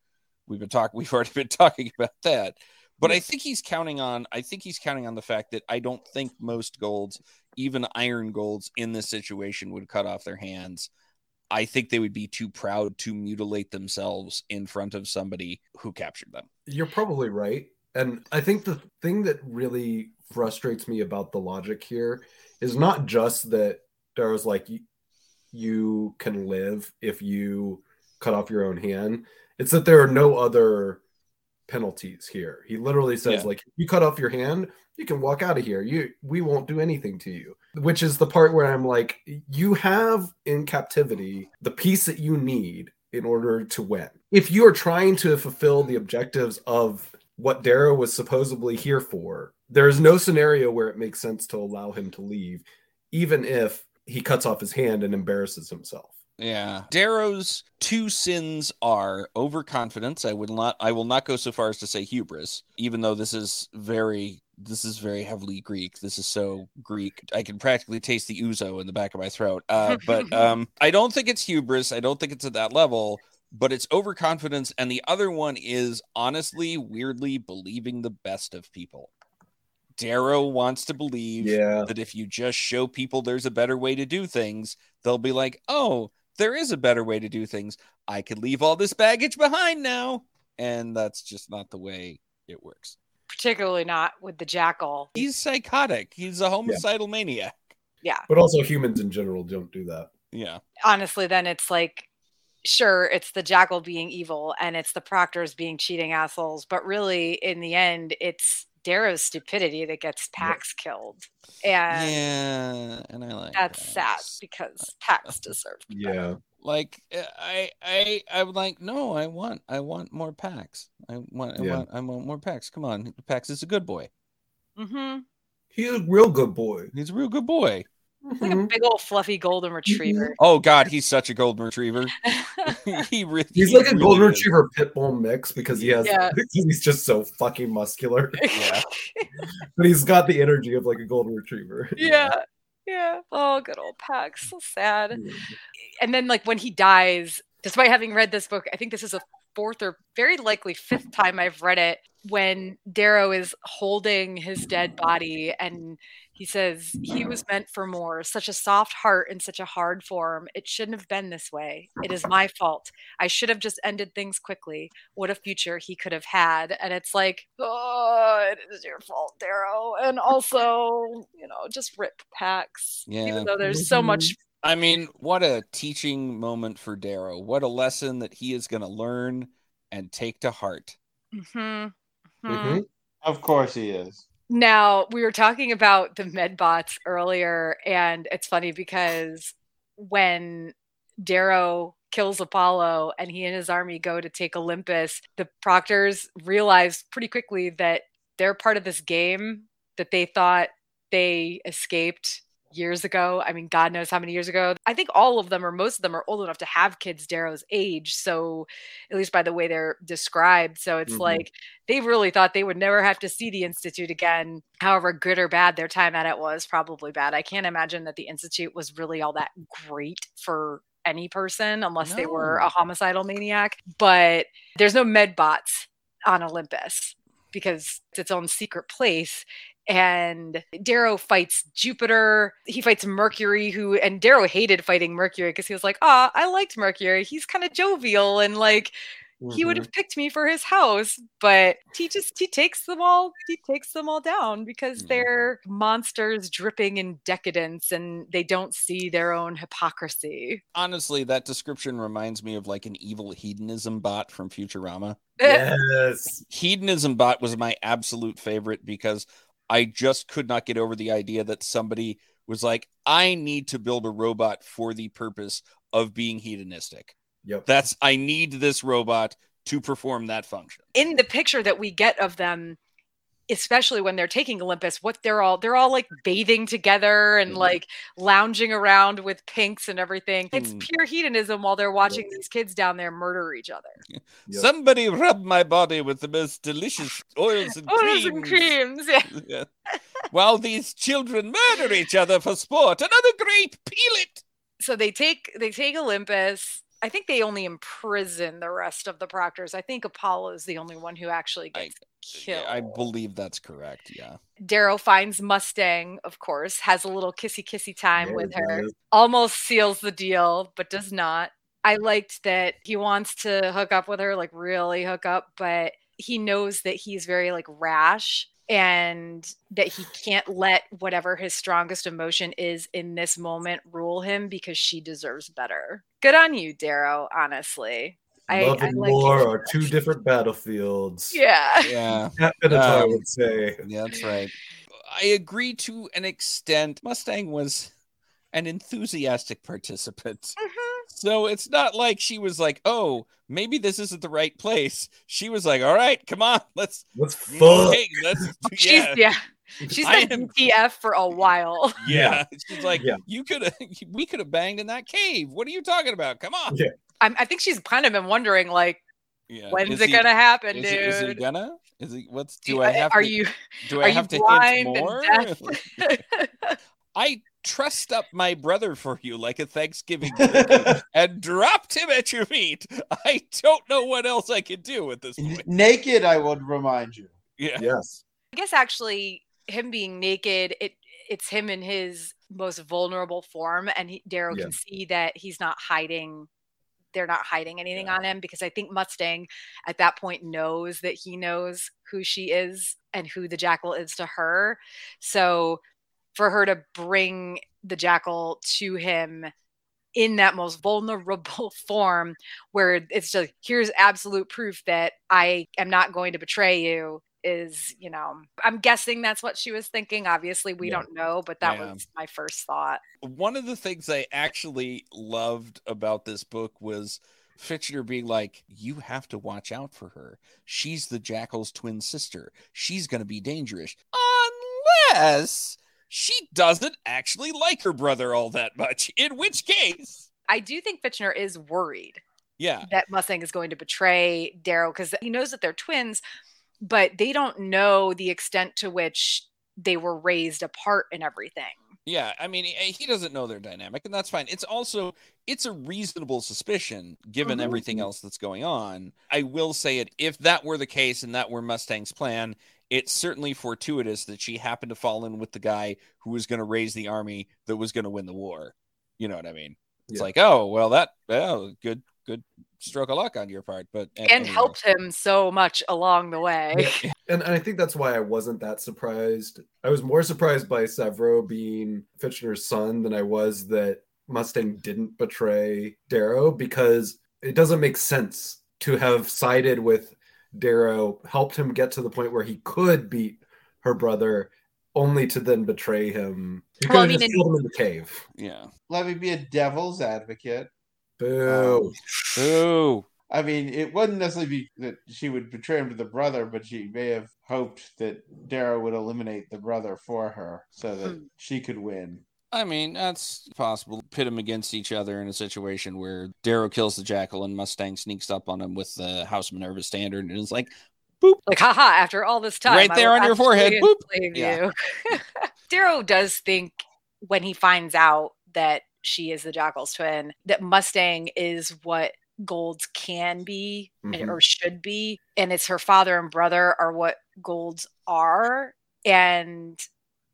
we've been talking we've already been talking about that but i think he's counting on i think he's counting on the fact that i don't think most golds even iron golds in this situation would cut off their hands i think they would be too proud to mutilate themselves in front of somebody who captured them You're probably right. And I think the thing that really frustrates me about the logic here is not just that Darrow's like, you, you can live if you cut off your own hand. It's that there are no other penalties here. He literally says, Yeah. like, you cut off your hand, you can walk out of here. You we won't do anything to you. Which is the part where I'm like, you have in captivity the piece that you need in order to win. If you are trying to fulfill the objectives of what Darrow was supposedly here for, there is no scenario where it makes sense to allow him to leave, even if he cuts off his hand and embarrasses himself. Yeah. Darrow's two sins are overconfidence. I would not i will not go so far as to say hubris even though this is very this is very heavily greek. This is so greek. I can practically taste the ouzo in the back of my throat. Uh, but um i don't think it's hubris. I don't think it's at that level but it's overconfidence. And the other one is honestly weirdly believing the best of people. Darrow wants to believe Yeah. that if you just show people there's a better way to do things, they'll be like, oh, there is a better way to do things. I could leave all this baggage behind now. And that's just not the way it works. Particularly not with the jackal. He's psychotic. He's a homicidal maniac. Yeah. But also humans in general don't do that. Yeah. honestly, then it's like, sure, it's the jackal being evil and it's the proctors being cheating assholes, but really, in the end, it's Darrow's stupidity that gets Pax killed, and yeah. And I like that's that. sad because Pax deserved. Yeah. Like uh, I I I'm like, no, I want I want more Pax. I want I Yeah. want I want more Pax. Come on. Pax is a good boy. Mm-hmm. He's a real good boy. He's a real good boy. Like a Mhm. big old fluffy golden retriever. Oh God, he's such a golden retriever. he really, He's he like a golden is. retriever pit bull mix because he has Yeah. he's just so fucking muscular. Yeah. But he's got the energy of like a golden retriever. yeah. Yeah. Oh, good old Pax. So sad. Yeah. And then, like, when he dies, despite having read this book, I think this is a fourth or very likely fifth time I've read it. When Darrow is holding his dead body and he says, He was meant for more, such a soft heart in such a hard form. It shouldn't have been this way. It is my fault. I should have just ended things quickly. What a future he could have had. And it's like, Oh, it is your fault, Darrow. And also, you know, just rip Pax. Yeah. Even though there's so much I mean, what a teaching moment for Darrow. What a lesson that he is going to learn and take to heart. hmm Mhm. Of course he is. Now, we were talking about the Medbots earlier, and it's funny because when Darrow kills Apollo and he and his army go to take Olympus, the Proctors realize pretty quickly that they're part of this game that they thought they escaped years ago. I mean, God knows how many years ago. I think all of them or most of them are old enough to have kids Darrow's age. So, at least by the way they're described. So, it's Mhm. like they really thought they would never have to see the Institute again. However, good or bad their time at it was, probably bad. I can't imagine that the Institute was really all that great for any person unless they were a homicidal maniac. But there's no medbots on Olympus because it's its own secret place. And Darrow fights Jupiter. He fights Mercury, who and Darrow hated fighting Mercury because he was like, "Ah, I liked Mercury. He's kind of jovial and like he would Mhm. have picked me for his house." But he just he takes them all. He takes them all down because Mhm. they're monsters dripping in decadence and they don't see their own hypocrisy. Honestly, that description reminds me of like an evil hedonism bot from Futurama. Yes. Hedonism bot was my absolute favorite because I just could not get over the idea that somebody was like, I need to build a robot for the purpose of being hedonistic. Yep. That's I need this robot to perform that function. in the picture that we get of them especially when they're taking olympus what they're all they're all like bathing together and Mhm. like lounging around with pinks and everything it's Mm. pure hedonism while they're watching these kids down there murder each other Yep. Somebody rub my body with the most delicious oils and oils creams. and creams yeah Yeah. While these children murder each other for sport, another grape, peel it. so they take they take olympus i think they only imprison the rest of the proctors i think apollo is the only one who actually I- gets killed I believe that's correct. Yeah. darrow finds mustang of course has a little kissy kissy time There with her is. almost seals the deal, but does not. I liked that he wants to hook up with her, like really hook up, but he knows that he's very like rash and that he can't let whatever his strongest emotion is in this moment rule him because she deserves better. Good on you, Darrow, honestly. I, Love I and like war you. are two different battlefields. Yeah. Yeah. Pat Benatar Um, would say. Yeah, that's right. I agree to an extent. Mustang was an enthusiastic participant. Mhm. So it's not like she was like, oh, maybe this isn't the right place. She was like, all right, come on, let's, Let's fuck. okay, let's, She's yeah, yeah. She's I been am- DTF for a while. yeah. She's like, Yeah. you could have, we could have banged in that cave. What are you talking about? Come on. Yeah. I'm, I think she's kind of been wondering, like, Yeah. when's Is it he- gonna happen, Is dude? he, is he gonna? Is he? What's? Do Do I uh, have? are to, you Do are I you have to blind hint and more? deaf? I trussed up my brother for you like a Thanksgiving and dropped him at your feet. I don't know what else I could do at this point. Naked, I would remind you. Yeah. Yes. I guess actually, him being naked, it it's him in his most vulnerable form, and Daryl Darrow Yeah. can see that he's not hiding. They're not hiding anything Yeah. on him because I think Mustang at that point knows that he knows who she is and who the jackal is to her. So for her to bring the jackal to him in that most vulnerable form where it's just here's absolute proof that I am not going to betray you is you know i'm guessing that's what she was thinking obviously we Yeah. don't know but that Yeah. was my first thought One of the things I actually loved about this book was Fitchner being like, You have to watch out for her. She's the jackal's twin sister. She's going to be dangerous. Unless she doesn't actually like her brother all that much. In which case, I do think Fitchner is worried yeah, that Mustang is going to betray Daryl because he knows that they're twins, but they don't know the extent to which they were raised apart and everything. yeah. I mean, he, doesn't know their dynamic, and that's fine. It's also it's a reasonable suspicion given Mhm. everything else that's going on. I will say it if that were the case and that were Mustang's plan. It's certainly fortuitous that she happened to fall in with the guy who was going to raise the army that was going to win the war. You know what I mean? It's Yeah. like, oh well, that well, good good stroke of luck on your part, but And anyway. helped him so much along the way. And, and I think that's why I wasn't that surprised. I was more surprised by Sevro being Fitchner's son than I was that Mustang didn't betray Darrow because it doesn't make sense to have sided with Darrow, helped him get to the point where he could beat her brother, only to then betray him. He could Well, I mean, just killed him in the cave. Yeah. Let me be a devil's advocate. Boo. boo. I mean, it wouldn't necessarily be that she would betray him to the brother, but she may have hoped that Darrow would eliminate the brother for her so that Hmm. she could win. I mean, that's possible. Pit them against each other in a situation where Darrow kills the jackal and Mustang sneaks up on him with the House Minerva standard and is like, boop. like, haha, after all this time. Right there on your forehead. actually Boop. Yeah. you. Darrow does think when he finds out that she is the Jackal's twin, that Mustang is what Golds can be and- Mhm. or should be. And it's her father and brother are what Golds are. And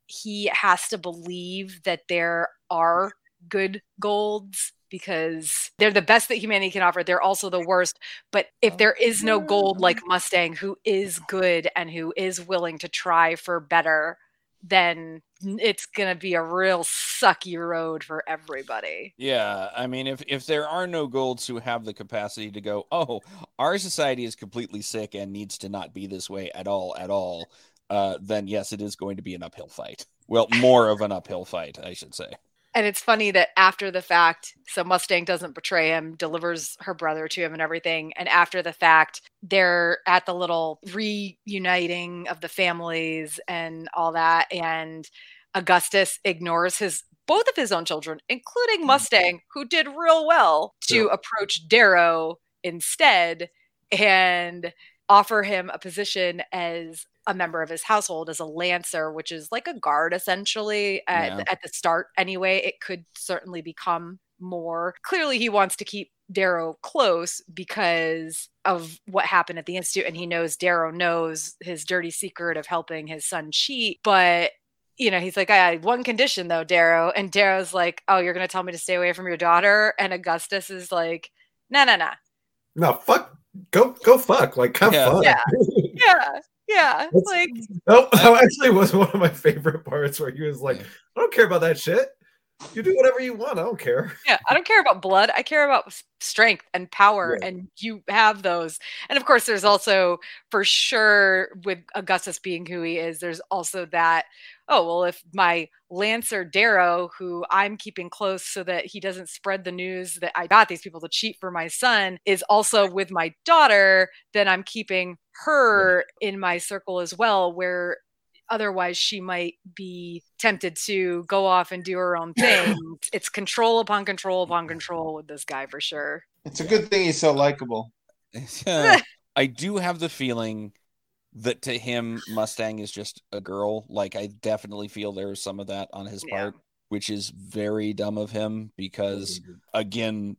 he has to believe that there are good golds because they're the best that humanity can offer. They're also the worst. But if there is no gold oh. like Mustang who is good and who is willing to try for better, then it's going to be a real sucky road for everybody. Yeah, I mean, if if there are no golds who have the capacity to go, oh, our society is completely sick and needs to not be this way at all, at all, uh, then yes, it is going to be an uphill fight. Well, more of an uphill fight, I should say. And it's funny that after the fact, so Mustang doesn't betray him, delivers her brother to him and everything. And after the fact, they're at the little reuniting of the families and all that. And Augustus ignores his both of his own children, including Mustang, who did real well to Yeah. approach Darrow instead and offer him a position as a member of his household as a lancer which is like a guard essentially at, Yeah. at the start anyway it could certainly become more clearly he wants to keep darrow close because of what happened at the institute and he knows darrow knows his dirty secret of helping his son cheat but you know, he's like, I had one condition though, Darrow. And Darrow's like, Oh, you're gonna tell me to stay away from your daughter? And Augustus is like, No, no, no. No, fuck. Go, go, fuck. Like, have Yeah. fun. Yeah. Yeah. Yeah. That's- Like, Oh, that actually was one of my favorite parts where he was like, I don't care about that shit. You do whatever you want. I don't care. yeah, I don't care about blood. I care about strength and power, Yeah. and you have those. And of course, there's also for sure with Augustus being who he is. There's also that. Oh well, if my Lancer Darrow, who I'm keeping close so that he doesn't spread the news that I got these people to cheat for my son, is also with my daughter, then I'm keeping her in my circle as well. Where otherwise she might be tempted to go off and do her own thing. it's control upon control upon control with this guy for sure. It's a good thing he's so likable. I do have the feeling that to him, Mustang is just a girl. Like, I definitely feel there's some of that on his Yeah. part, which is very dumb of him because again,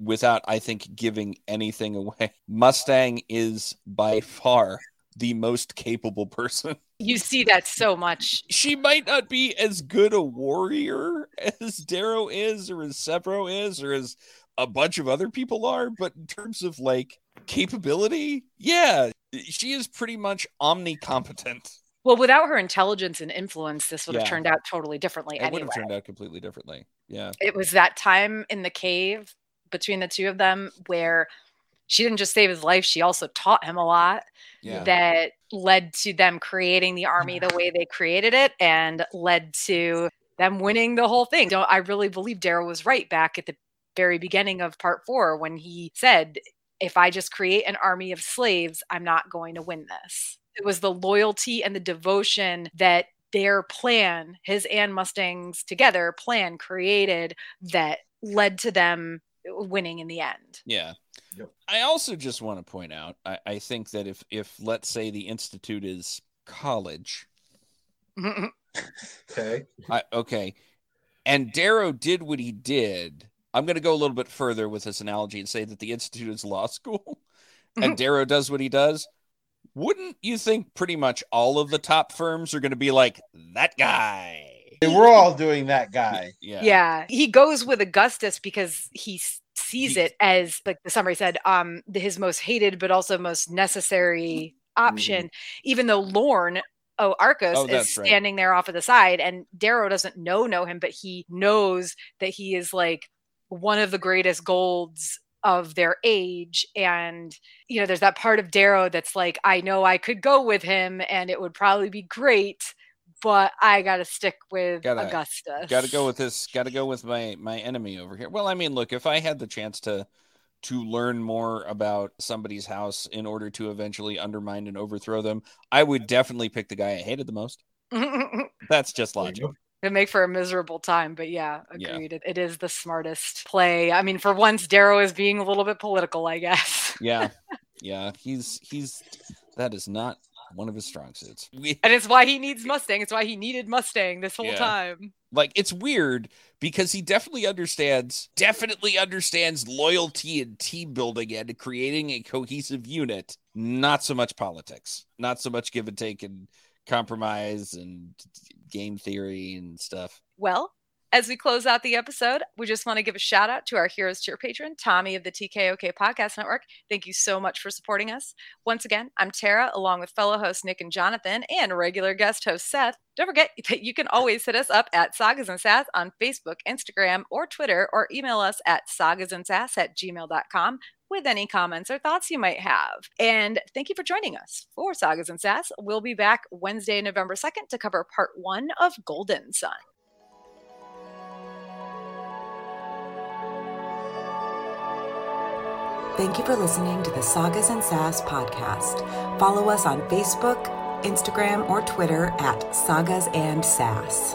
without I think giving anything away, Mustang is by far the most capable person. You see that so much. She might not be as good a warrior as Darrow is, or as Sevro is, or as a bunch of other people are, but in terms of like capability, yeah, she is pretty much omnicompetent. Well, without her intelligence and influence, this would have turned out totally differently It would have turned out completely differently. Yeah. It was that time in the cave between the two of them where she didn't just save his life, she also taught him a lot. Yeah. that led to them creating the army the way they created it and led to them winning the whole thing. Don't I really believe Daryl was right back at the very beginning of part four when he said, if I just create an army of slaves, I'm not going to win this. It was the loyalty and the devotion that their plan, his and Mustang's together plan created that led to them winning in the end. Yeah. Yep. I also just want to point out, I, I think that if if let's say the institute is college, Okay. I, okay, and Darrow did what he did, I'm going to go a little bit further with this analogy and say that the institute is law school, and Darrow does what he does. Wouldn't you think pretty much all of the top firms are going to be like that guy? We're all doing that guy. Yeah. yeah. he goes with Augustus because he sees He- it as like the summary said, um, his most hated but also most necessary option. Even though Lorn, oh Arcos, Oh, is that's right. standing there off of the side, and Darrow doesn't know know him, but he knows that he is like one of the greatest golds of their age. And you know there's that part of darrow that's like i know i could go with him and it would probably be great but i gotta stick with Gotta- augustus. got to go with this got to go with my my enemy over here. Well i mean look if i had the chance to to learn more about somebody's house in order to eventually undermine and overthrow them i would definitely pick the guy i hated the most. That's just There logic go. It'd make for a miserable time, but yeah, Yeah. agreed. It, it is the smartest play. I mean, for once, Darrow is being a little bit political, I guess. yeah yeah he's he's that is not one of his strong suits we, And it's why he needs Mustang. It's why he needed Mustang this whole Yeah. time. like it's weird because he definitely understands definitely understands loyalty and team building and creating a cohesive unit not so much politics not so much give and take and compromise and game theory and stuff Well, as we close out the episode, we just want to give a shout out to our Heroes Tier patron, Tommy of the TKOK Podcast Network. Thank you so much for supporting us. Once again, I'm Tara, along with fellow hosts Nick and Jonathan, and regular guest host Seth. Don't forget that you can always hit us up at Sagas and Sass on Facebook, Instagram, or Twitter, or email us at sagasandsass at gmail.com with any comments or thoughts you might have. And thank you for joining us for Sagas and Sass. We'll be back Wednesday, November 2nd to cover part one of Golden Son. Thank you for listening to the Sagas and Sass podcast. Follow us on Facebook, Instagram, or Twitter at Sagas and Sass.